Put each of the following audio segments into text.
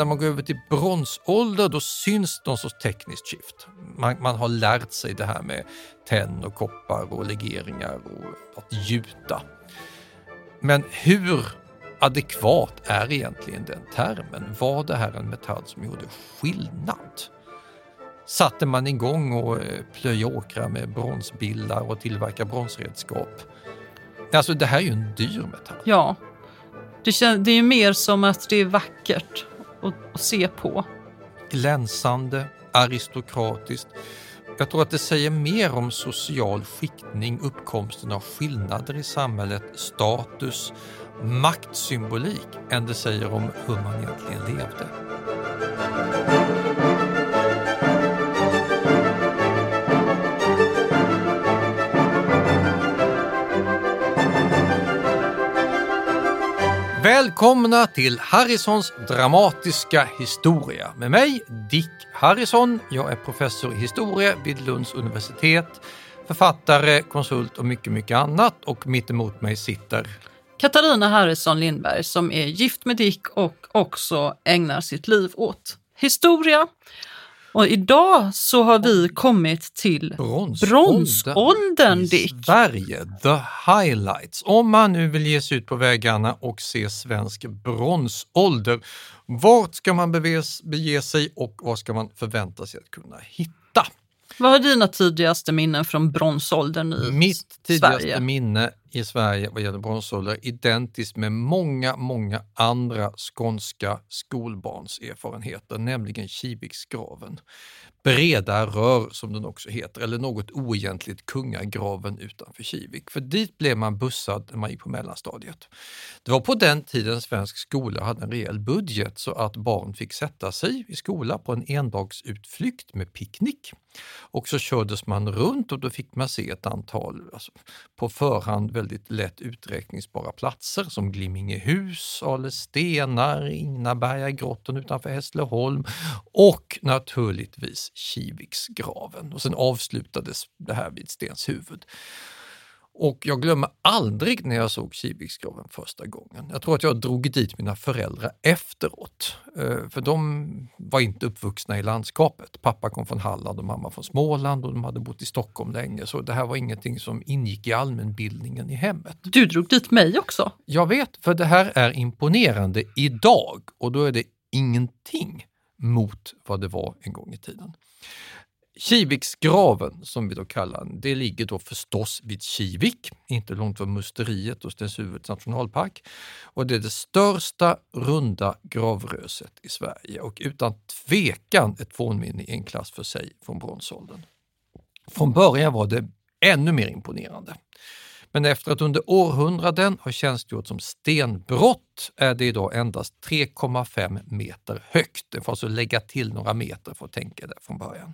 När man går över till bronsålder då syns någon sorts tekniskt skift. Man, man har lärt sig det här med tenn och koppar och legeringar och att gjuta. Men hur adekvat är egentligen den termen? Var det här en metall som gjorde skillnad? Satte man igång och eh, plöja åkrar med bronsbillar och tillverka bronsredskap? Alltså det här är ju en dyr metall. Ja. Det, kän, det är mer som att det är vackert och, och se på. Glänsande, aristokratiskt. Jag tror att det säger mer om social skiktning, uppkomsten av skillnader i samhället, status, maktsymbolik än det säger om hur man egentligen levde. Välkomna till Harrisons dramatiska historia med mig Dick Harrison. Jag är professor i historia vid Lunds universitet, författare, konsult och mycket, mycket annat och mitt emot mig sitter Katarina Harrison Lindberg som är gift med Dick och också ägnar sitt liv åt historia. Och idag så har vi kommit till bronsåldern, bronsåldern Dick. Sverige, the highlights. Om man nu vill ge sig ut på vägarna och se svensk bronsålder, vart ska man bege sig och vad ska man förvänta sig att kunna hitta? Vad har dina tidigaste minnen från bronsåldern i Mitt tidigaste Sverige? minne i Sverige vad gäller bronsålder identiskt med många, många andra skånska skolbarns erfarenheter, nämligen Kiviksgraven. Breda rör som den också heter, eller något oegentligt Kungagraven utanför Kivik. För dit blev man bussad när man gick på mellanstadiet. Det var på den tiden svensk skola hade en rejäl budget så att barn fick sätta sig i skola på en endagsutflykt med picknick. Och så kördes man runt och då fick man se ett antal alltså, på förhand väldigt lätt uträkningsbara platser som Glimmingehus, Alestenar, Ingnabergagrottan utanför Hässleholm och naturligtvis Kiviksgraven. Och sen avslutades det här vid Stenshuvud. Och jag glömmer aldrig när jag såg Kiviksgraven första gången. Jag tror att jag drog dit mina föräldrar efteråt. Eh, för de var inte uppvuxna i landskapet. Pappa kom från Halland och mamma från Småland och de hade bott i Stockholm länge. Så det här var ingenting som ingick i allmänbildningen i hemmet. Du drog dit mig också. Jag vet, för det här är imponerande idag och då är det ingenting mot vad det var en gång i tiden. Kiviksgraven, som vi då kallar den, det ligger då förstås vid Kivik, inte långt från Musteriet och Stenshuvuds nationalpark. Och det är det största runda gravröset i Sverige och utan tvekan ett fornminne i en klass för sig från bronsåldern. Från början var det ännu mer imponerande. Men efter att under århundraden ha tjänstgjort som stenbrott är det idag endast 3,5 meter högt. Det får alltså lägga till några meter för att tänka det från början.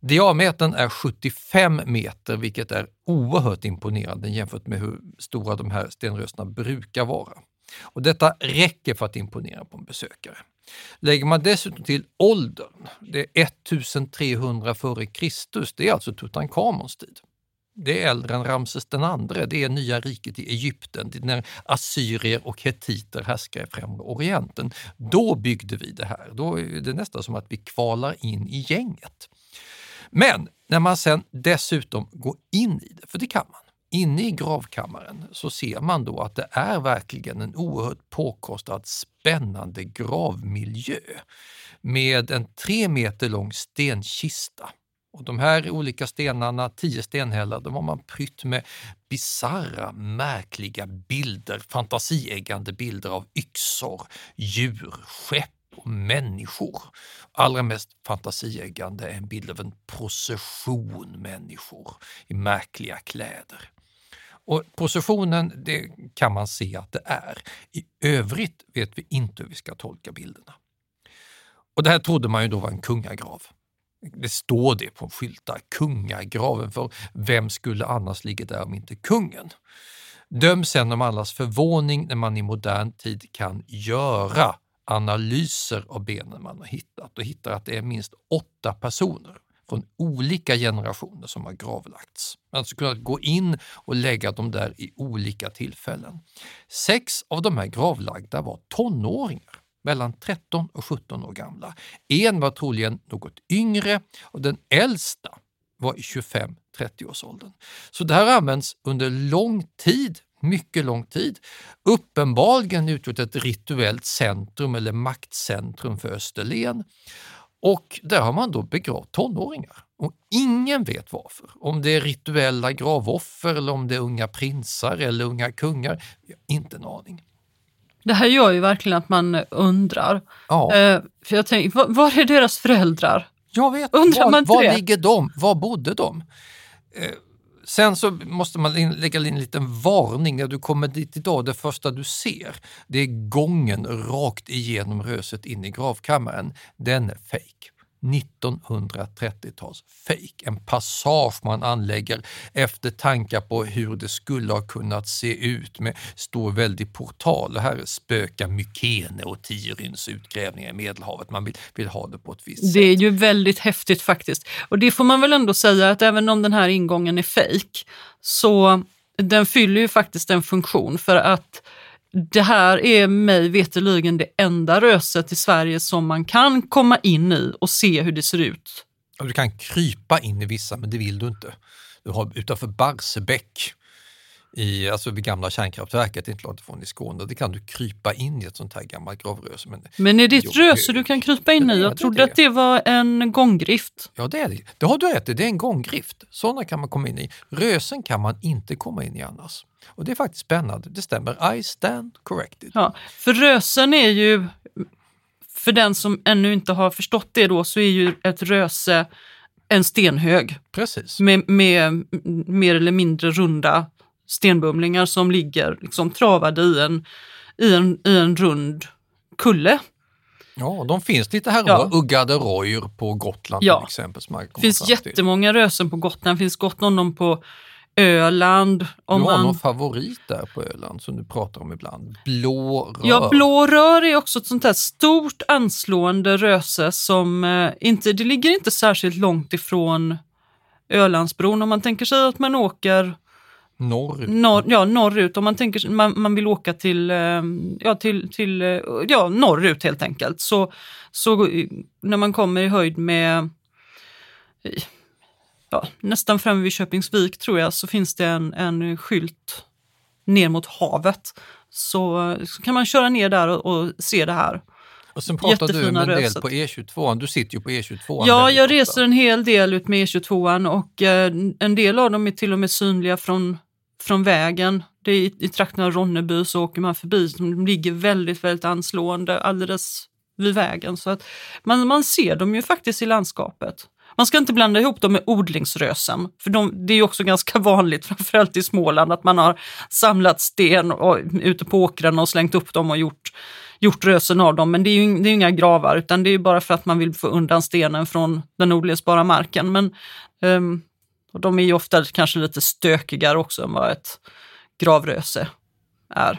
Diametern är 75 meter, vilket är oerhört imponerande jämfört med hur stora de här stenrösterna brukar vara. Och detta räcker för att imponera på en besökare. Lägger man dessutom till åldern, det är 1300 f.Kr. det är alltså Tutankhamons tid. Det är äldre än Ramses den andre, det är nya riket i Egypten, det är när assyrier och hetiter härskar i Främre Orienten. Då byggde vi det här, då är det nästan som att vi kvalar in i gänget. Men när man sen dessutom går in i det, för det kan man, inne i gravkammaren så ser man då att det är verkligen en oerhört påkostad spännande gravmiljö med en tre meter lång stenkista. Och de här olika stenarna, tio stenhällar, de har man prytt med bizarra, märkliga bilder, fantasieggande bilder av yxor, djur, skepp och människor. Allra mest fantasieggande är en bild av en procession människor i märkliga kläder. Och processionen, det kan man se att det är. I övrigt vet vi inte hur vi ska tolka bilderna. Och det här trodde man ju då var en kungagrav. Det står det på skyltar, kungagraven, för vem skulle annars ligga där om inte kungen? Döm sen om allas förvåning när man i modern tid kan göra analyser av benen man har hittat och hittar att det är minst åtta personer från olika generationer som har gravlagts. Man alltså kunnat gå in och lägga dem där i olika tillfällen. Sex av de här gravlagda var tonåringar mellan 13 och 17 år gamla. En var troligen något yngre och den äldsta var i 25-30-årsåldern. Så det här används under lång tid, mycket lång tid. Uppenbarligen utgjort ett rituellt centrum eller maktcentrum för Österlen. Och där har man då begravt tonåringar. Och ingen vet varför. Om det är rituella gravoffer eller om det är unga prinsar eller unga kungar. Inte en aning. Det här gör ju verkligen att man undrar. Ja. Eh, för jag tänker, var, var är deras föräldrar? Jag vet, Undrar man var, inte var det? ligger de? Var bodde de? Eh, sen så måste man in, lägga in en liten varning när du kommer dit idag. Det första du ser, det är gången rakt igenom röset in i gravkammaren. Den är fejk. 1930-tals fake. En passage man anlägger efter tankar på hur det skulle ha kunnat se ut med stor väldig portal. Och här spökar Mykene och Tiryns utgrävningar i Medelhavet. Man vill, vill ha det på ett visst sätt. Det är ju väldigt häftigt faktiskt. Och det får man väl ändå säga att även om den här ingången är fejk så den fyller ju faktiskt en funktion för att det här är mig veterligen det enda röset i Sverige som man kan komma in i och se hur det ser ut. Du kan krypa in i vissa, men det vill du inte. Du har utanför Barsebäck, i, alltså vid gamla kärnkraftverket, inte långt ifrån i Skåne, det kan du krypa in i ett sånt här gammalt gravröse. Men, Men är det ett röse du kan krypa in i? Jag trodde att det var en gånggrift. ja, det är det. Det har du rätt i, det är en gånggrift. Sådana kan man komma in i. Rösen kan man inte komma in i annars. Och det är faktiskt spännande, det stämmer. I stand corrected. Ja, för rösen är ju, för den som ännu inte har förstått det då, så är ju ett röse en stenhög Precis. med, med mer eller mindre runda stenbumlingar som ligger liksom travade i en, i en, i en rund kulle. Ja, de finns lite här och Ja. Uggade Royr på Gotland Ja. till exempel. Det finns jättemånga rösen på Gotland, det finns gott om dem på Öland. Om du har man... någon favorit där på Öland som du pratar om ibland? Blå rör. Ja, blå rör är också ett sånt här stort anslående röse som eh, inte, det ligger inte särskilt långt ifrån Ölandsbron om man tänker sig att man åker Norrut. norr, ja, norrut, om man, tänker, man, man vill åka till, eh, ja, till, till eh, ja, norrut helt enkelt. Så, så när man kommer i höjd med ja, nästan framme vid Köpingsvik tror jag så finns det en, en skylt ner mot havet. Så, så kan man köra ner där och, och se det här. Och sen pratar du jättefina med en del på E22. Du sitter ju på E22. Ja, jag ofta. reser en hel del ut med E22 och eh, en del av dem är till och med synliga från, från vägen. Det är i, I trakten av Ronneby så åker man förbi, de ligger väldigt, väldigt anslående alldeles vid vägen. Så att man, man ser dem ju faktiskt i landskapet. Man ska inte blanda ihop dem med odlingsrösen, för de, det är ju också ganska vanligt, framförallt i Småland, att man har samlat sten och, ute på åkrarna och slängt upp dem och gjort, gjort rösen av dem. Men det är ju det är inga gravar, utan det är ju bara för att man vill få undan stenen från den odlingsbara marken. Men um, och de är ju ofta kanske lite stökigare också än vad ett gravröse är.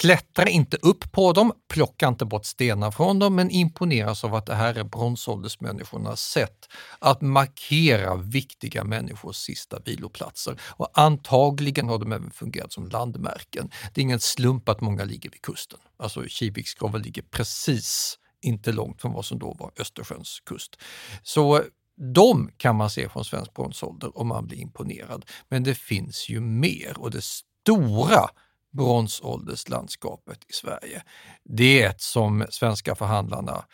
Klättra inte upp på dem, plocka inte bort stenar från dem, men imponeras av att det här är bronsåldersmänniskornas sätt att markera viktiga människors sista viloplatser. Och antagligen har de även fungerat som landmärken. Det är ingen slump att många ligger vid kusten. Alltså Kiviksgraven ligger precis inte långt från vad som då var Östersjöns kust. Så eh, de kan man se från svensk bronsålder om man blir imponerad. Men det finns ju mer och det stora bronsålderslandskapet i Sverige, det är ett som svenska förhandlarna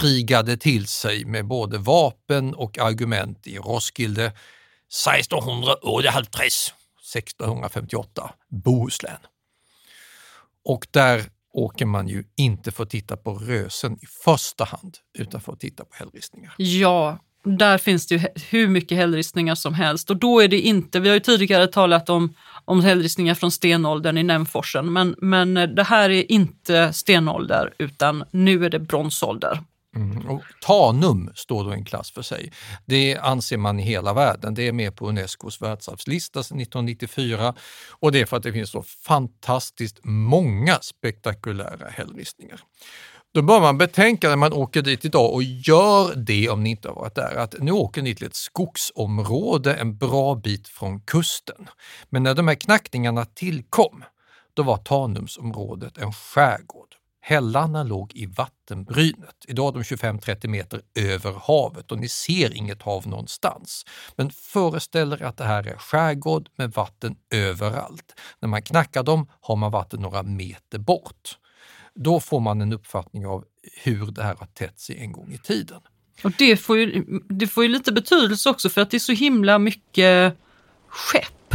krigade till sig med både vapen och argument i Roskilde 1638, 1658, Bohuslän. Och där åker man ju inte för att titta på rösen i första hand, utan för att titta på hällristningar. Ja, där finns det ju hur mycket hällristningar som helst och då är det inte, vi har ju tidigare talat om, om hällristningar från stenåldern i Nämforsen, men, men det här är inte stenålder utan nu är det bronsålder. Mm. Och Tanum står då en klass för sig. Det anser man i hela världen. Det är med på Unescos världsarvslista sedan 1994 och det är för att det finns så fantastiskt många spektakulära hällristningar. Då bör man betänka när man åker dit idag och gör det om ni inte har varit där, att nu åker ni till ett skogsområde en bra bit från kusten. Men när de här knackningarna tillkom, då var Tanumsområdet en skärgård. Hällarna låg i vattenbrynet. Idag är de 25-30 meter över havet och ni ser inget hav någonstans. Men föreställ er att det här är skärgård med vatten överallt. När man knackar dem har man vatten några meter bort. Då får man en uppfattning av hur det här har tätt sig en gång i tiden. Och det får, ju, det får ju lite betydelse också för att det är så himla mycket skepp.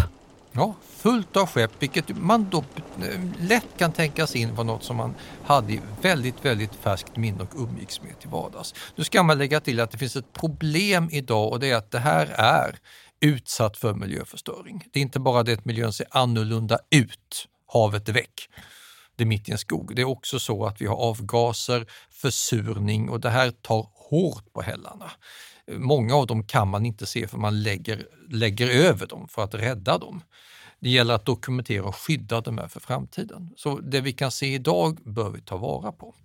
Ja, fullt av skepp, vilket man då eh, lätt kan tänka sig in var något som man hade i väldigt, väldigt färskt minne och umgicks med till vardags. Nu ska man lägga till att det finns ett problem idag och det är att det här är utsatt för miljöförstöring. Det är inte bara det att miljön ser annorlunda ut, havet är väck, det är mitt i en skog. Det är också så att vi har avgaser, försurning och det här tar hårt på hällarna. Många av dem kan man inte se för man lägger, lägger över dem för att rädda dem. Det gäller att dokumentera och skydda dem här för framtiden. Så det vi kan se idag bör vi ta vara på.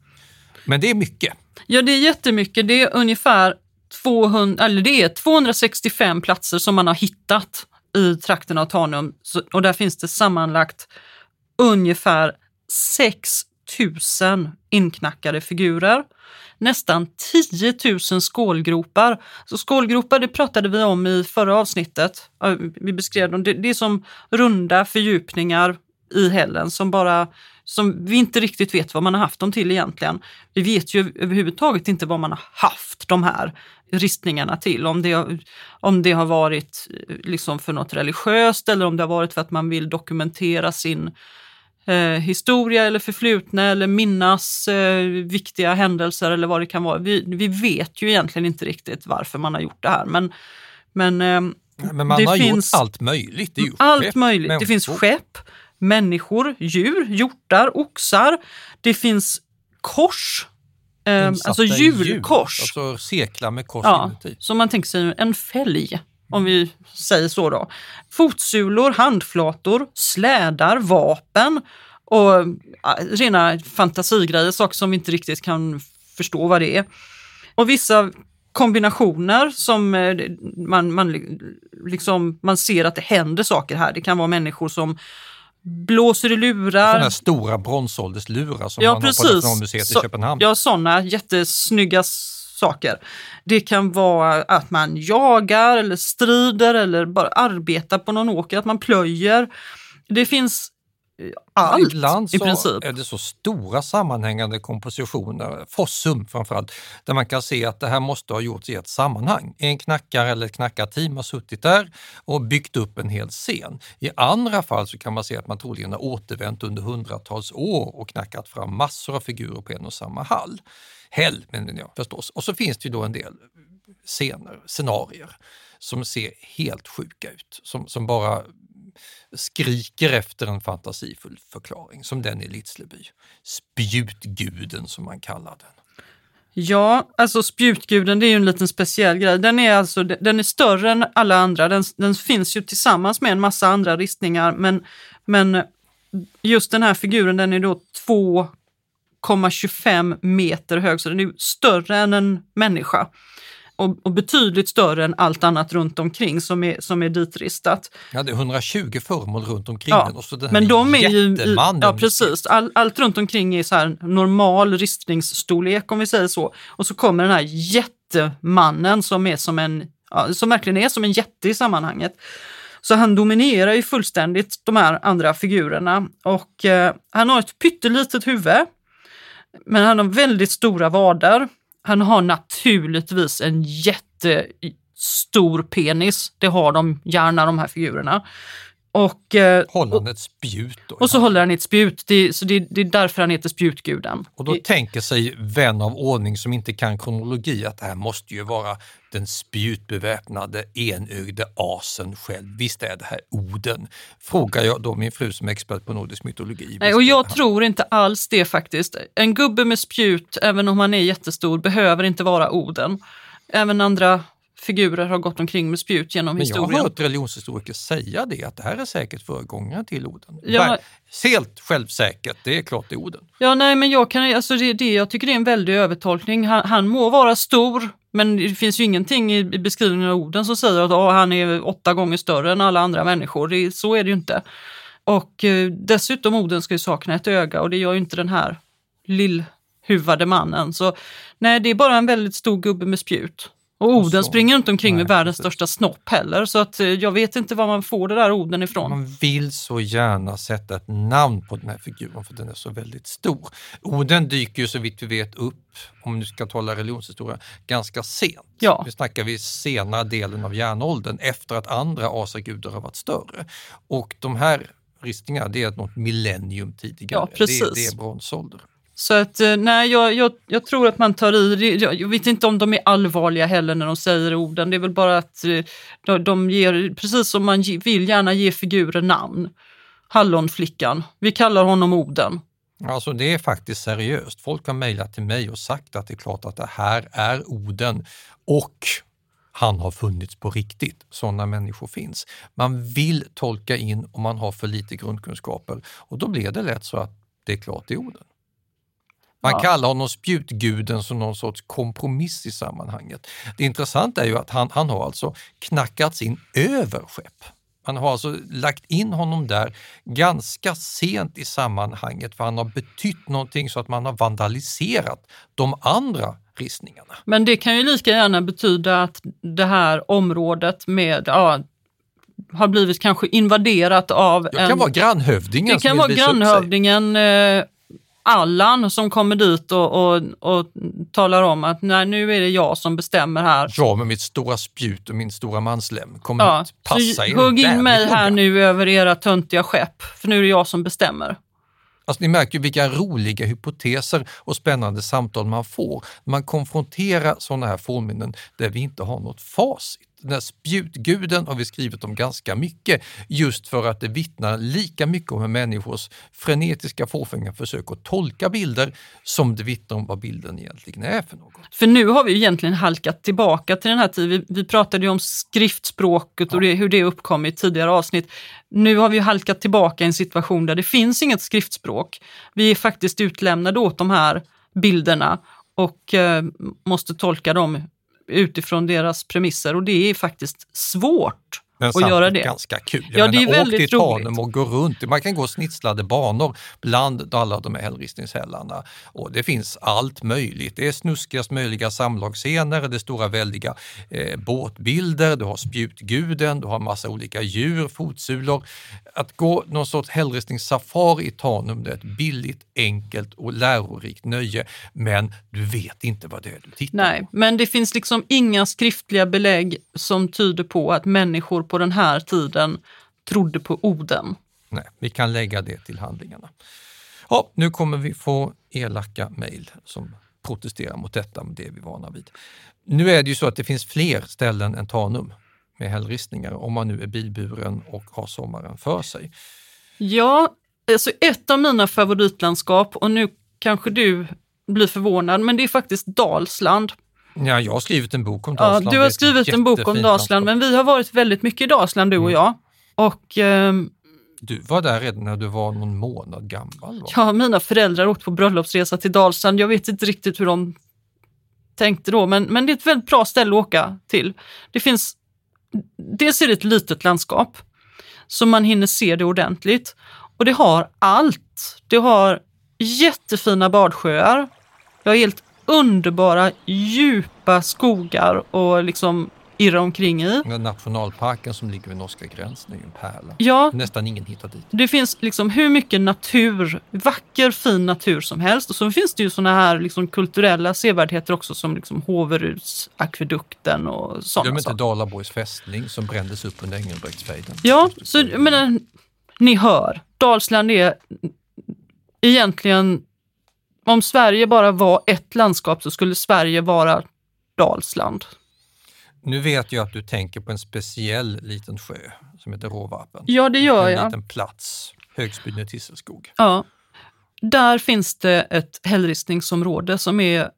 Men det är mycket. Ja, det är jättemycket. Det är ungefär 200, eller det är 265 platser som man har hittat i trakten av Tanum och där finns det sammanlagt ungefär 6 000 inknackade figurer. Nästan 10 000 skålgropar. Så skålgropar det pratade vi om i förra avsnittet. Vi beskrev dem. Det, är som runda fördjupningar i hällen som bara som vi inte riktigt vet vad man har haft dem till egentligen. Vi vet ju överhuvudtaget inte vad man har haft de här ristningarna till. Om det, har, om det har varit eh, liksom för något religiöst eller om det har varit för att man vill dokumentera sin eh, historia eller förflutna eller minnas eh, viktiga händelser eller vad det kan vara. Vi, vi vet ju egentligen inte riktigt varför man har gjort det här. Men, men, eh, men man det har finns gjort allt möjligt. Det allt skepp, möjligt. Det människor. finns skepp, människor, djur, hjortar, oxar. Det finns kors, eh, Insatta alltså i djurkors. Alltså seklar med kors Ja, inuti. så man tänker sig en fälg, om vi säger så då. Fotsulor, handflator, slädar, vapen och rena fantasigrejer, saker som vi inte riktigt kan förstå vad det är. Och vissa kombinationer som eh, man, man, liksom, man ser att det händer saker här. Det kan vara människor som blåser i lurar. Sådana stora bronsålderslurar som Ja, man har på precis. Nationalmuseet Så- i Köpenhamn. Ja, sådana jättesnygga saker. Det kan vara att man jagar eller strider eller bara arbetar på någon åker, att man plöjer. Det finns allt Ibland i så princip. är det så stora sammanhängande kompositioner, Fossum framförallt, där man kan se att det här måste ha gjorts i ett sammanhang. En knackare eller ett knackarteam har suttit där och byggt upp en hel scen. I andra fall så kan man se att man troligen har återvänt under hundratals år och knackat fram massor av figurer på en och samma hall. Häll menar jag förstås. Och så finns det ju då en del scener, scenarier som ser helt sjuka ut, som, som bara skriker efter en fantasifull förklaring, som den i Litsleby. Spjutguden som man kallar den. Ja, alltså spjutguden det är ju en liten speciell grej. Den är, alltså, den är större än alla andra. Den, den finns ju tillsammans med en massa andra ristningar men, men just den här figuren den är då 2,25 meter hög så den är större än en människa. Och, och, betydligt större än allt annat runt omkring som är, som är ditristat. Ja, det är 120 föremål runt omkring ja, den och så den men de är ju. Ja, precis. All, allt runt omkring är så här normal ristningsstorlek om vi säger så. Och så kommer den här jättemannen som är som en, ja, som verkligen är som en jätte i sammanhanget. Så han dominerar ju fullständigt de här andra figurerna och eh, han har ett pyttelitet huvud. Men han har väldigt stora vader. Han har naturligtvis en jättestor penis. Det har de gärna de här figurerna. Och, eh, håller han ett spjut? Då, och så håller han ett spjut. Det, så det, det, är därför han heter spjutguden. Och då det, tänker sig vän av ordning som inte kan kronologi att det här måste ju vara den spjutbeväpnade enögde asen själv. Visst är det här Oden? Frågar jag då min fru som är expert på nordisk mytologi. Nej, och jag tror inte alls det faktiskt. En gubbe med spjut, även om han är jättestor, behöver inte vara Oden. Även andra figurer har gått omkring med spjut genom Men historien. Jag har hört religionshistoriker säga det, att det här är säkert föregångare till Oden. Ja, Helt självsäkert, det är klart det är Oden. Ja, nej, men jag, kan, alltså det, det, jag tycker det är en väldig övertolkning. Han, han må vara stor, men det finns ju ingenting i, i beskrivningen av Oden som säger att oh, han är åtta gånger större än alla andra människor. Det, så är det ju inte. Och eh, dessutom Oden ska ju sakna ett öga och det gör ju inte den här lillhuvade mannen. Så nej, det är bara en väldigt stor gubbe med spjut. Och Oden så. springer inte omkring med Nej, världens precis. största snopp heller, så att eh, jag vet inte var man får det där Oden ifrån. Man vill så gärna sätta ett namn på den här figuren för den är så väldigt stor. Oden dyker ju så vitt vi vet upp, om du ska tala religionshistoria, ganska sent. Ja. Vi snackar vid senare delen av järnåldern efter att andra asagudar har varit större. Och de här ristningarna, det är något millennium tidigare. Ja. Det, det är bronsålder. Så att eh, nej, jag, jag, jag tror att man tar i. Jag, jag vet inte om de är allvarliga heller när de säger orden. Det är väl bara att eh, de, de ger, precis som man vill gärna ge figurer namn. Hallonflickan, vi kallar honom Oden. Alltså det är faktiskt seriöst. Folk har mejlat till mig och sagt att det är klart att det här är Oden och han har funnits på riktigt. Sådana människor finns. Man vill tolka in om man har för lite grundkunskaper och då blir det lätt så att det är klart det är Oden. Man Ja. kallar honom spjutguden som någon sorts kompromiss i sammanhanget. Det intressanta är ju att han, han har alltså knackats in över skepp. Man har alltså lagt in honom där ganska sent i sammanhanget för han har betytt någonting så att man har vandaliserat de andra ristningarna. Men det kan ju lika gärna betyda att det här området med, ja, har blivit kanske invaderat av Det kan vara grannhövdingen Det kan vara grannhövdingen eh, Allan som kommer dit och, och, och talar om att nej, nu är det jag som bestämmer här. Jag med mitt stora spjut och min stora manslem. Kom Ja, ut, passa er hugg in mig här nu över era töntiga skepp, för nu är det jag som bestämmer. Alltså ni märker ju vilka roliga hypoteser och spännande samtal man får när man konfronterar sådana här fornminnen där vi inte har något facit. Den här spjutguden har vi skrivit om ganska mycket just för att det vittnar lika mycket om en människors frenetiska fåfänga försök att tolka bilder som det vittnar om vad bilden egentligen är för något. För nu har vi ju egentligen halkat tillbaka till den här tiden. Vi, vi pratade ju om skriftspråket och det, hur det uppkom i tidigare avsnitt. Nu har vi halkat tillbaka i en situation där det finns inget skriftspråk. Vi är faktiskt utlämnade åt de här bilderna och eh, måste tolka dem utifrån deras premisser och det är faktiskt svårt. Men att göra det. ganska kul. Jag Ja, menar, det är åk väldigt till Tanum och gå runt. Man kan gå snitslade banor bland alla de här hällristningshällarna. Och det finns allt möjligt. Det är snuskigast möjliga samlagsscener, det är stora väldiga eh, båtbilder, du har spjutguden, du har massa olika djur, fotsulor. Att gå någon sorts hällristningssafari i Tanum, det är ett billigt, enkelt och lärorikt nöje. Men du vet inte vad det är du tittar Nej, på. men det finns liksom inga skriftliga belägg som tyder på att människor på den här tiden trodde på Oden. Nej, vi kan lägga det till handlingarna. Ja, nu kommer vi få elaka mejl som protesterar mot detta, men det är vi vana vid. Nu är det ju så att det finns fler ställen än Tanum med hällristningar om man nu är bilburen och har sommaren för sig. Ja, alltså ett av mina favoritlandskap och nu kanske du blir förvånad, men det är faktiskt Dalsland. Ja, jag har skrivit en bok om Ja, Dalsland. du Det är har skrivit en bok om Dalsland, men vi har varit väldigt mycket i Dalsland du och jag. Och ehm, Du var där redan när du var någon månad gammal. Va? ja, mina föräldrar åkte på bröllopsresa till Dalsland. Jag vet inte riktigt hur de tänkte då, men, men det är ett väldigt bra ställe att åka till. Det finns, dels är det ett litet landskap, så man hinner se det ordentligt. Och det har allt. Det har jättefina badsjöar. Det har helt underbara djupa skogar och liksom irra omkring i. Den nationalparken som ligger vid norska gränsen är ju en pärla. Ja, Nästan ingen hittar dit. det finns liksom hur mycket natur, vacker fin natur som helst. Och så finns det ju såna här liksom kulturella sevärdheter också som liksom Håverudsakvedukten och Glöm sådana inte saker. Dalaborgs fästning som brändes upp under Engelbrektsfejden. Ja, så jag menar, ni hör, Dalsland är egentligen, om Sverige bara var ett landskap så skulle Sverige vara Dalsland. Nu vet jag att du tänker på en speciell liten sjö som heter Råvarpen. Ja, det gör en jag. liten plats, Högsbyn i Tisselskog. Ja. Där finns det ett hällristningsområde som är,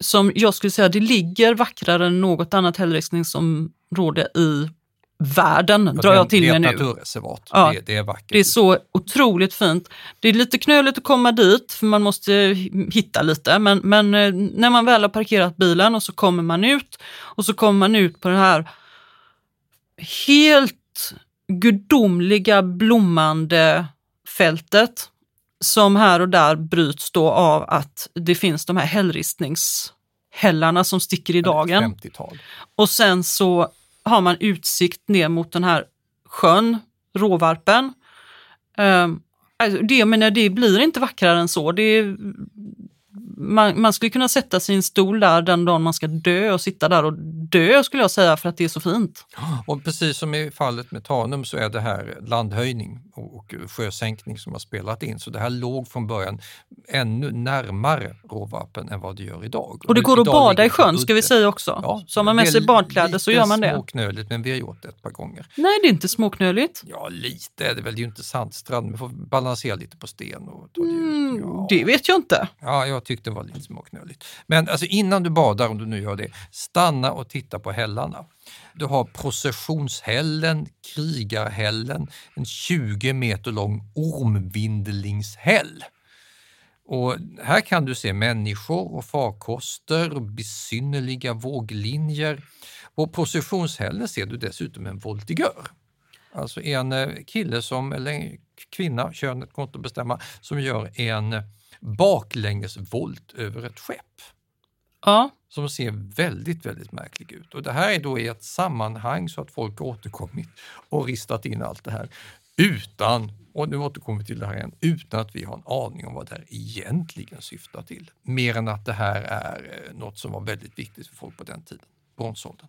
som jag skulle säga, det ligger vackrare än något annat hällristningsområde i världen, drar det, jag till med nu. Ja. Det, det är vackert. Det är så otroligt fint. Det är lite knöligt att komma dit för man måste hitta lite. Men, men eh, när man väl har parkerat bilen och så kommer man ut och så kommer man ut på det här helt gudomliga blommande fältet som här och där bryts då av att det finns de här hällristningshällarna som sticker i dagen. 50-tal. Och sen så har man utsikt ner mot den här sjön, Råvarpen. Um, alltså det, menar, det blir inte vackrare än så. Det är, man, man skulle kunna sätta sig i en stol där den dagen man ska dö och sitta där och dö skulle jag säga för att det är så fint. Och precis som i fallet med Tanum så är det här landhöjning och, sjösänkning som har spelat in. Så det här låg från början ännu närmare Råvarpen än vad det gör idag. Och det går att bada i sjön ska vi säga också. Ja, så har man med sig badkläder så lite gör man det. småknöligt, men vi har gjort det ett par gånger. Nej, det är inte småknöligt. Ja, lite är det väl. Det är ju inte sandstrand. Man får balansera lite på sten och ta det ut. Mm, Ja. Det vet jag inte. Ja, jag tyckte det var lite småknöligt. Men alltså innan du badar, om du nu gör det, stanna och titta på hällarna. Du har processionshällen, krigarhällen, en 20 meter lång ormvindlingshäll. Och här kan du se människor och farkoster och besynnerliga våglinjer. På processionshällen ser du dessutom en voltigör. Alltså en eh, kille som, eller en kvinna, könet går inte att bestämma, som gör en baklängesvolt över ett skepp Ja, som ser väldigt, väldigt märklig ut. Och det här är då i ett sammanhang så att folk har återkommit och ristat in allt det här utan, och nu återkommer vi till det här igen, utan att vi har en aning om vad det här egentligen syftar till. Mer än att det här är eh, något som var väldigt viktigt för folk på den tiden, bronsåldern.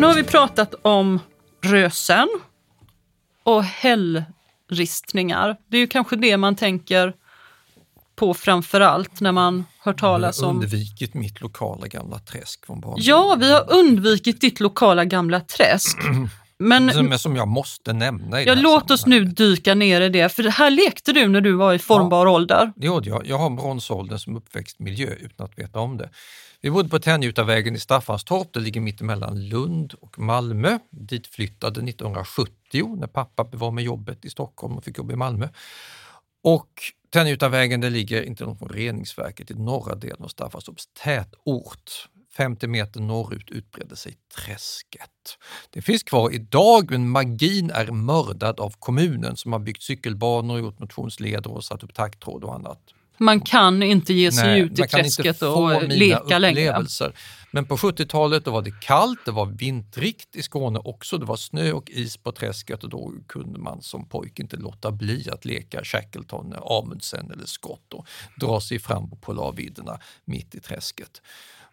Nu har vi pratat om rösen och hällristningar. Det är ju kanske det man tänker på framför allt när man hör talas Jag har om... undvikit mitt lokala gamla träsk från barndomen. Ja, vi har undvikit ditt lokala gamla träsk. Men Som, som jag måste nämna i ja, låt oss nu dyka ner i det, för det här lekte du när du var i formbar ålder. Det gjorde jag. Jag har bronsåldern som uppväxtmiljö utan att veta om det. Vi bodde på Tenngjutavägen i Staffanstorp, det ligger mittemellan Lund och Malmö. Dit flyttade 1970 när pappa var med jobbet i Stockholm och fick jobb i Malmö. Och Tenngjutavägen, det ligger inte långt från reningsverket i norra delen av Staffanstorps tätort. 50 meter norrut utbredde sig träsket. Det finns kvar idag, men magin är mördad av kommunen som har byggt cykelbanor, gjort motionsleder och satt upp taggtråd och annat. Man kan inte ge sig Nej, ut i träsket och leka längre. Men på 70-talet då var det kallt, det var vintrigt i Skåne också, det var snö och is på träsket och då kunde man som pojke inte låta bli att leka Shackleton, Amundsen eller Scott och dra sig fram på polarvidderna mitt i träsket.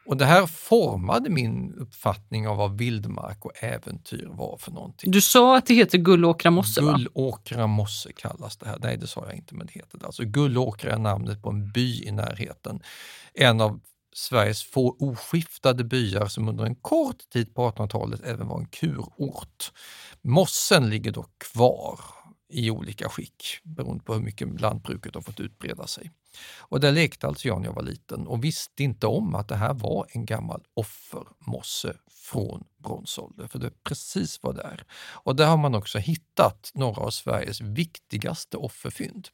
Och det här formade min uppfattning av vad vildmark och äventyr var för någonting. Du sa att det heter Gullåkra mosse, va? Gullåkra mosse kallas det här. Nej, det sa jag inte, men det heter det. Alltså Gullåkra är namnet på en by i närheten. En av Sveriges få oskiftade byar som under en kort tid på 1800-talet även var en kurort. Mossen ligger dock kvar i olika skick beroende på hur mycket lantbruket har fått utbreda sig. Och där lekte alltså jag när jag var liten och visste inte om att det här var en gammal offermosse från bronsålder, för det är precis vad det är. Och där har man också hittat några av Sveriges viktigaste offerfynd.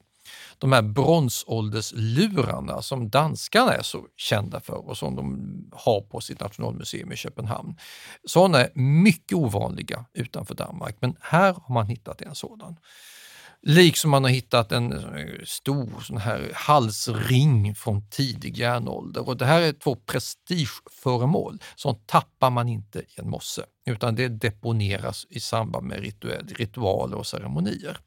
De här bronsålderslurarna som danskarna är så kända för och som de har på sitt nationalmuseum i Köpenhamn. Sådana är mycket ovanliga utanför Danmark, men här har man hittat en sådan. Liksom man har hittat en eh, stor sån här halsring från tidig järnålder. Och det här är två prestigeföremål. som tappar man inte i en mosse, utan det deponeras i samband med rituell, ritualer och ceremonier.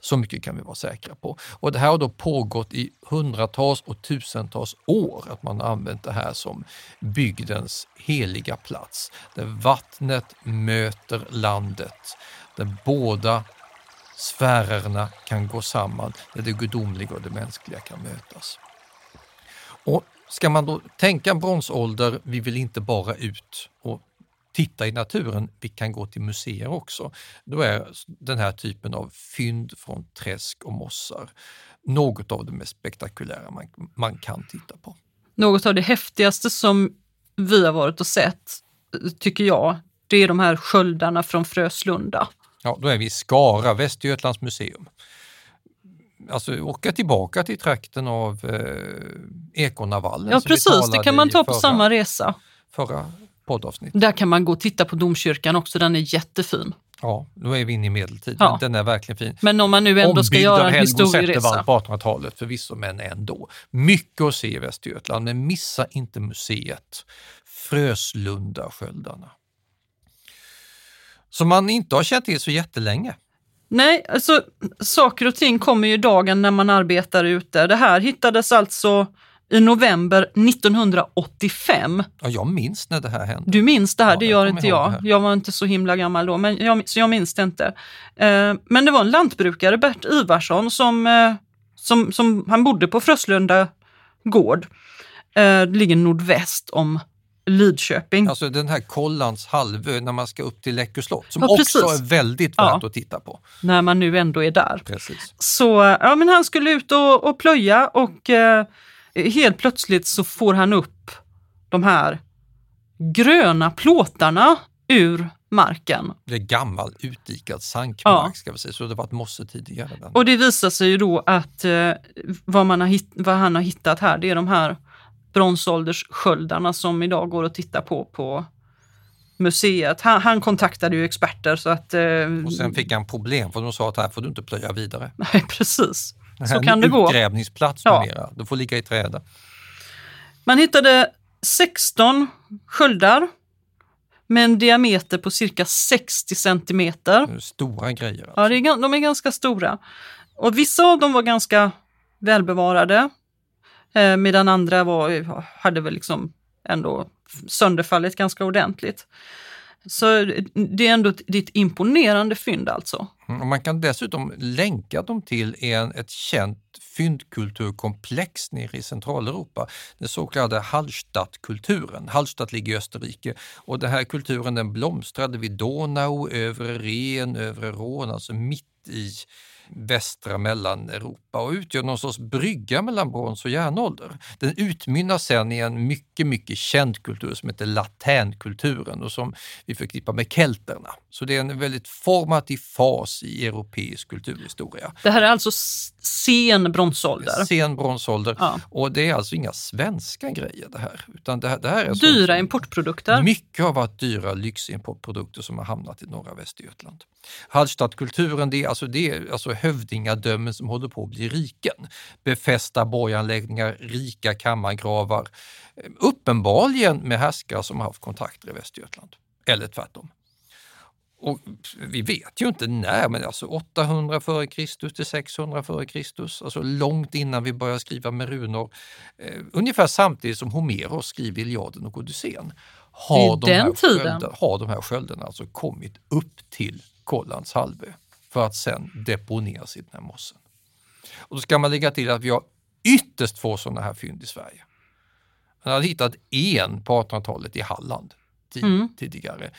Så mycket kan vi vara säkra på. Och det här har då pågått i hundratals och tusentals år, att man har använt det här som bygdens heliga plats, där vattnet möter landet, där båda sfärerna kan gå samman, där det gudomliga och det mänskliga kan mötas. Och Ska man då tänka bronsålder, vi vill inte bara ut och titta i naturen, vi kan gå till museer också. Då är den här typen av fynd från träsk och mossar något av det mest spektakulära man, man kan titta på. Något av det häftigaste som vi har varit och sett, tycker jag, det är de här sköldarna från Fröslunda. Ja, då är vi i Skara, Västergötlands museum. Alltså åka tillbaka till trakten av eh, Ekonavallen. Ja precis, det kan man ta på förra- samma resa. Förra poddavsnittet. Där kan man gå och titta på domkyrkan också, den är jättefin. Ja, då är vi inne i medeltiden. Ja. Den är verkligen fin. Men om man nu ändå ska Ombyggd göra av en historieresa. På 1800-talet förvisso, men ändå. Mycket att se i Västergötland, men missa inte museet Fröslundasköldarna. Som man inte har känt till så jättelänge. Nej, alltså saker och ting kommer ju dagen när man arbetar ute. Det här hittades alltså i november 1985. Ja, jag minns när det här hände. Du minns det här, Ja, det jag gör kommer inte jag. Jag var inte så himla gammal då, men jag, så jag minns det inte. Eh, men det var en lantbrukare, Bert Ivarsson, som, eh, som, som han bodde på Fröslunda gård. Eh, det ligger nordväst om Lidköping. Alltså den här Kollans halvö när man ska upp till Läckö slott som Ja, också är väldigt Ja. värt att titta på. när man nu ändå är där. Precis. Så ja, men han skulle ut och, och plöja och helt plötsligt så får han upp de här gröna plåtarna ur marken. Det är gammal utdikad sankmark Ja. ska vi säga, så det var ett mosse tidigare. Den. Och det visar sig ju då att eh, vad, man har hitt, vad han har hittat här, det är de här bronsålderssköldarna som idag går att titta på på museet. Han, han kontaktade ju experter så att... Eh, Och sen fick han problem för de sa att här får du inte plöja vidare. Nej, precis. Så kan det gå. utgrävningsplats Ja. numera. Du får ligga i träda. Man hittade 16 sköldar med en diameter på cirka 60 centimeter. Stora grejer. Alltså. Ja, är, de är ganska stora. Och vissa av dem var ganska välbevarade eh, medan andra var, hade väl liksom ändå sönderfallit ganska ordentligt. Så det är ändå ett, imponerande fynd alltså. Mm, Och man kan dessutom länka dem till en, ett känt fyndkulturkomplex nere i Centraleuropa. Den så kallade Hallstattkulturen. Hallstatt ligger i Österrike och den här kulturen den blomstrade vid Donau, övre Rhen, övre Rhône, alltså mitt i västra Mellaneuropa och utgör någon sorts brygga mellan brons och järnålder. Den utmynnar sen i en mycket, mycket känd kultur som heter latänkulturen och som vi förknippar med kelterna. Så det är en väldigt formativ fas i europeisk kulturhistoria. Det här är alltså sen bronsålder. Sen bronsålder Ja. och det är alltså inga svenska grejer det här. Utan det här, det här är Dyra importprodukter. mycket har varit dyra lyximportprodukter som har hamnat i norra Västergötland. Hallstattkulturen det är, alltså, det är alltså hövdingadömen som håller på att bli riken. Befästa borganläggningar, rika kammargravar. Eh, Uppenbarligen med härskare som har haft kontakter i Västergötland. Eller tvärtom. Och vi vet ju inte när, men alltså 800 f.Kr. till 600 f.Kr. Alltså långt innan vi börjar skriva med runor. Eh, ungefär samtidigt som Homeros skriver Iliaden och Odysseen. Har, de här har de här sköldarna alltså kommit upp till Kollans halvö för att sen deponeras i den här mossen. Och då ska man lägga till att vi har ytterst få sådana här fynd i Sverige. Man hade hittat en på 1800-talet i Halland ti- Mm. tidigare.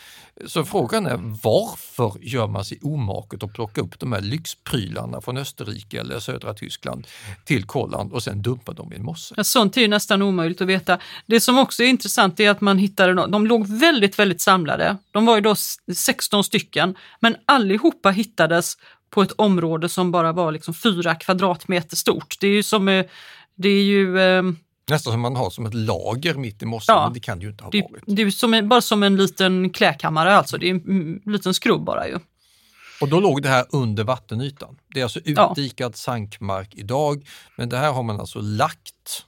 Så frågan är varför gör man sig omaket att plocka upp de här lyxprylarna från Österrike eller södra Tyskland till Kolland och sen dumpa dem i en mosse? Ja, Sånt är ju nästan omöjligt att veta. Det som också är intressant är att man hittade. De låg väldigt, väldigt samlade. De var ju då s- 16 stycken, men allihopa hittades på ett område som bara var liksom fyra kvadratmeter stort. Det är ju som, eh, det är ju, eh, Nästan som man har som ett lager mitt i mossen, Ja. men det kan det ju inte ha det, varit. det är ju som, bara som en liten klädkammare alltså. Det är en liten skrubb bara ju. Och då låg det här under vattenytan. Det är alltså Ja. utdikad sankmark idag, men det här har man alltså lagt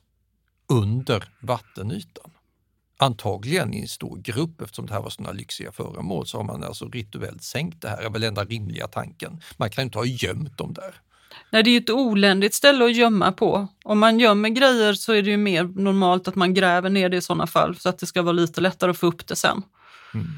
under vattenytan. Antagligen i en stor grupp eftersom det här var sådana lyxiga föremål så har man alltså rituellt sänkt det här, är väl enda rimliga tanken. Man kan inte ha gömt dem där. Nej, det är ju ett oländigt ställe att gömma på. Om man gömmer grejer så är det ju mer normalt att man gräver ner det i sådana fall så att det ska vara lite lättare att få upp det sen.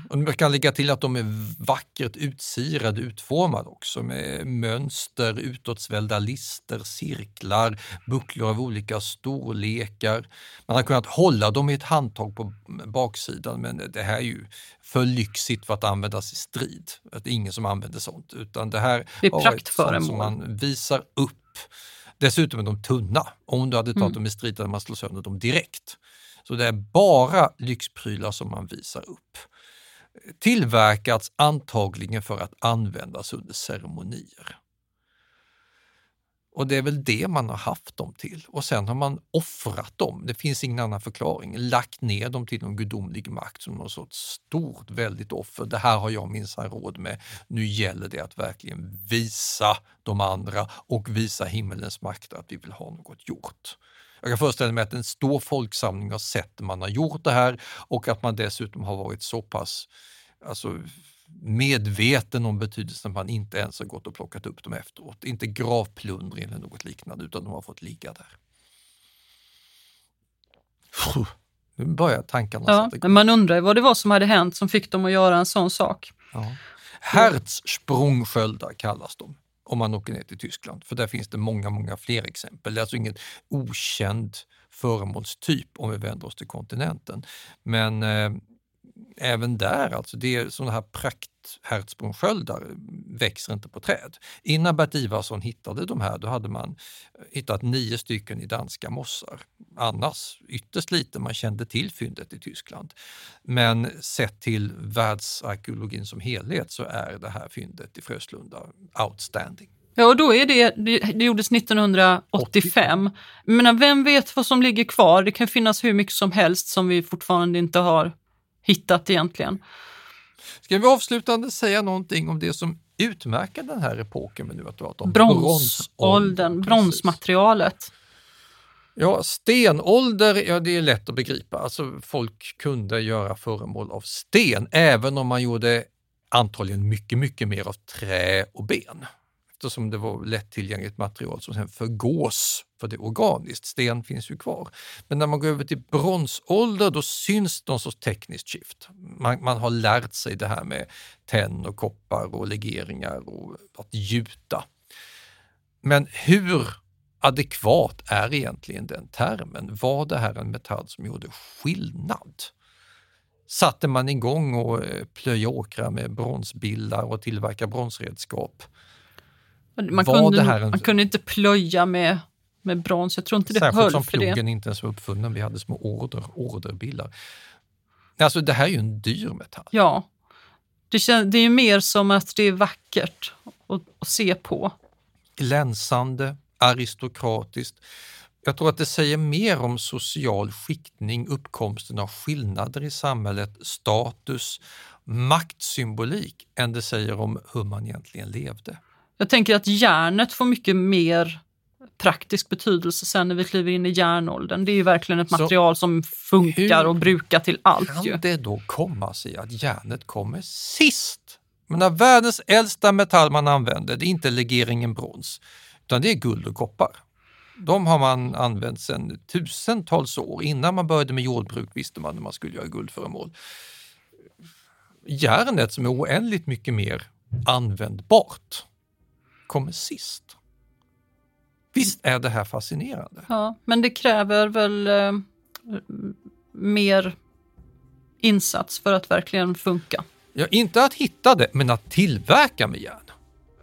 Och man kan lägga till att de är vackert utsirade, utformade också med mönster, utåtsvällda lister, cirklar, bucklor av olika storlekar. Man har kunnat hålla dem i ett handtag på baksidan men det här är ju för lyxigt för att användas i strid. Att det är ingen som använder sånt utan det här Det är varit sånt som man visar upp. Dessutom är de tunna. Om du hade tagit Mm. dem i strid hade man slå sönder dem direkt. Så det är bara lyxprylar som man visar upp tillverkats antagligen för att användas under ceremonier. Och det är väl det man har haft dem till. Och sen har man offrat dem, det finns ingen annan förklaring, lagt ner dem till någon gudomlig makt som någon sorts stort, väldigt offer. Det här har jag minsann råd med. Nu gäller det att verkligen visa de andra och visa himmelens makt att vi vill ha något gjort. Jag kan föreställa mig att en stor folksamling har sett man har gjort det här och att man dessutom har varit så pass alltså, medveten om betydelsen att man inte ens har gått och plockat upp dem efteråt. Inte gravplundring eller något liknande utan de har fått ligga där. Puh, Nu börjar tankarna Ja, sätta igång. man undrar vad det var som hade hänt som fick dem att göra en sån sak. Ja. Herzsprungsköldar kallas de om man åker ner till Tyskland, för där finns det många, många fler exempel. Det är alltså ingen okänd föremålstyp om vi vänder oss till kontinenten. Men eh, även där, alltså det är sådana här prakthärtsbrunnsköldar växer inte på träd. Innan Bert Ivarsson hittade de här, då hade man hittat nio stycken i danska mossar. Annars ytterst lite, man kände till fyndet i Tyskland. Men sett till världsarkeologin som helhet så är det här fyndet i Fröslunda outstanding. Ja, och då är det, det, det gjordes 1985. Men vem vet vad som ligger kvar? Det kan finnas hur mycket som helst som vi fortfarande inte har hittat egentligen. Ska vi avslutande säga någonting om det som utmärker den här epoken vi nu har pratat om? Bronsåldern, bronsmaterialet. Ja, stenålder, ja det är lätt att begripa. Alltså folk kunde göra föremål av sten, även om man gjorde antagligen mycket, mycket mer av trä och ben eftersom det var lättillgängligt material som sen förgås, för det är organiskt. Sten finns ju kvar. Men när man går över till bronsålder då syns någon sorts tekniskt skift. Man, man har lärt sig det här med tenn och koppar och legeringar och att gjuta. Men hur adekvat är egentligen den termen? Var det här en metall som gjorde skillnad? Satte man igång och eh, plöja åkrar med bronsbillar och tillverka bronsredskap? Man, kunde, en... man kunde inte plöja med, med brons, jag tror inte det Särskilt höll som för det. plogen inte ens var uppfunnen, vi hade små order, orderbilar. Alltså det här är ju en dyr metall. Ja, det, känns, det är mer som att det är vackert att, att se på. Glänsande, aristokratiskt. Jag tror att det säger mer om social skiktning, uppkomsten av skillnader i samhället, status, maktsymbolik än det säger om hur man egentligen levde. Jag tänker att järnet får mycket mer praktisk betydelse sen när vi kliver in i järnåldern. Det är ju verkligen ett material som funkar och brukar till allt. Kan ju. det då komma sig att järnet kommer sist? Men när världens äldsta metall man använder, det är inte legeringen brons, utan det är guld och koppar. De har man använt sedan tusentals år. Innan man började med jordbruk visste man hur man skulle göra guldföremål. Järnet som är oändligt mycket mer användbart kommer sist. Visst är det här fascinerande? Ja, men det kräver väl eh, mer insats för att verkligen funka. Ja, inte att hitta det, men att tillverka med järn.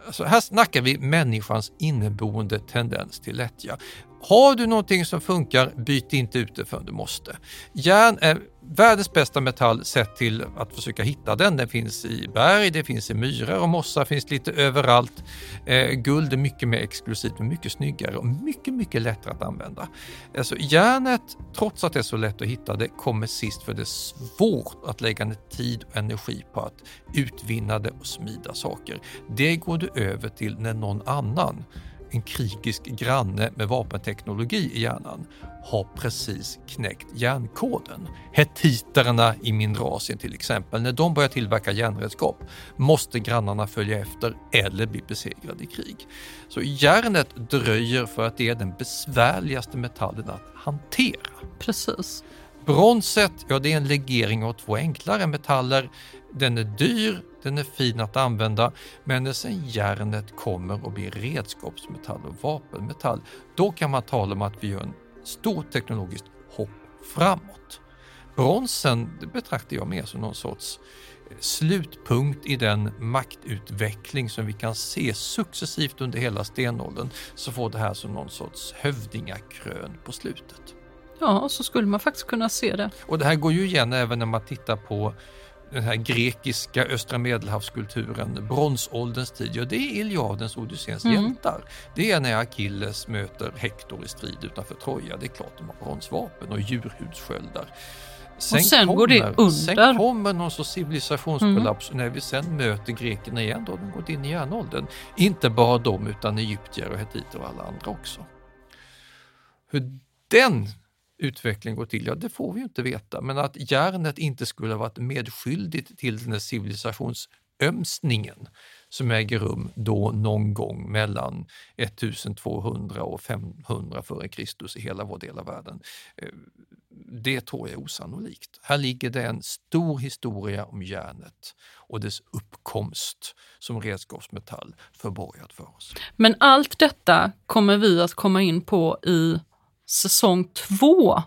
Alltså här snackar vi människans inneboende tendens till lättja. Har du någonting som funkar, byt inte ut det förrän du måste. Järn är världens bästa metall sett till att försöka hitta den. Den finns i berg, det finns i myrar och mossa, finns lite överallt. Eh, guld är mycket mer exklusivt och mycket snyggare och mycket, mycket lättare att använda. Alltså järnet, trots att det är så lätt att hitta det, kommer sist för det är svårt att lägga ner tid och energi på att utvinna det och smida saker. Det går du över till när någon annan en krigisk granne med vapenteknologi i hjärnan har precis knäckt järnkoden. Hettiterna i Mindrasien till exempel, när de börjar tillverka järnredskap måste grannarna följa efter eller bli besegrade i krig. Så järnet dröjer för att det är den besvärligaste metallen att hantera. Precis. Bronset, ja det är en legering av två enklare metaller. Den är dyr, den är fin att använda, men när sen järnet kommer och blir redskapsmetall och vapenmetall, då kan man tala om att vi gör en stort teknologiskt hopp framåt. Bronsen betraktar jag mer som någon sorts eh, slutpunkt i den maktutveckling som vi kan se successivt under hela stenåldern, så får det här som någon sorts hövdingakrön på slutet. Ja, så skulle man faktiskt kunna se det. Och det här går ju igen även när man tittar på den här grekiska östra medelhavskulturen, bronsålderns tid, ja det är Iliadens och Odysséns mm. hjältar. Det är när Achilles möter Hektor i strid utanför Troja, det är klart de har bronsvapen och djurhudssköldar. Sen, och sen kommer, går det under. Sen kommer någon sorts civilisationskollaps mm. när vi sen möter grekerna igen, då har de gått in i järnåldern. Inte bara de utan egyptier och hetiter och alla andra också. Hur den utveckling går till? Ja, det får vi ju inte veta, men att järnet inte skulle ha varit medskyldigt till den här civilisationsömsningen som äger rum då någon gång mellan 1200 och 500 f.Kr. i hela vår del av världen. Eh, det tror jag är osannolikt. Här ligger det en stor historia om järnet och dess uppkomst som redskapsmetall förborgad för oss. Men allt detta kommer vi att komma in på i säsong två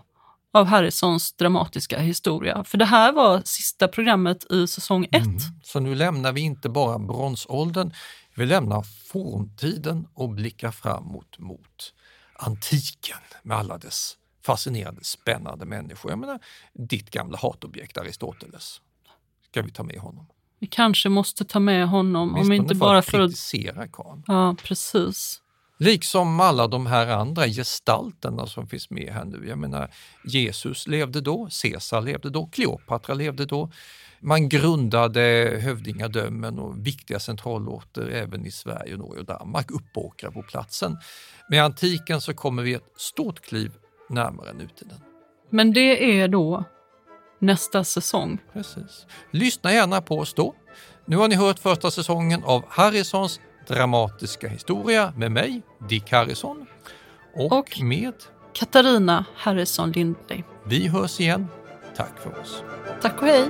av Harrisons dramatiska historia. För det här var sista programmet i säsong ett. Mm. Så nu lämnar vi inte bara bronsåldern, vi lämnar forntiden och blickar framåt mot antiken med alla dess fascinerande, spännande människor. Jag menar, ditt gamla hatobjekt Aristoteles. Ska vi ta med honom? Vi kanske måste ta med honom, om inte bara för att kritisera Karl. Ja, precis. Liksom alla de här andra gestalterna som finns med här nu. Jag menar, Jesus levde då, Caesar levde då, Kleopatra levde då. Man grundade hövdingadömen och viktiga centralorter även i Sverige, Norge och Danmark, uppåkrar på platsen. Med antiken så kommer vi ett stort kliv närmare nutiden. Men det är då nästa säsong. Precis. Lyssna gärna på oss då. Nu har ni hört första säsongen av Harrisons dramatiska historia med mig, Dick Harrison, och, och med Katarina Harrison Lindberg. Vi hörs igen. Tack för oss. Tack och hej.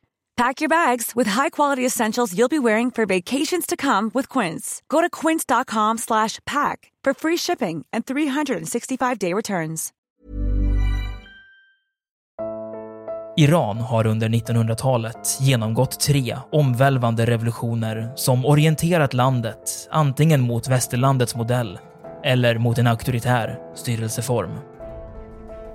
Pack your bags with high-quality essentials you'll be wearing for vacations to come with Quince. Go to quince.com slash pack for free shipping and 365-day returns. Iran har under 1900-talet genomgått tre omvälvande revolutioner som orienterat landet antingen mot västerlandets modell eller mot en auktoritär styrelseform.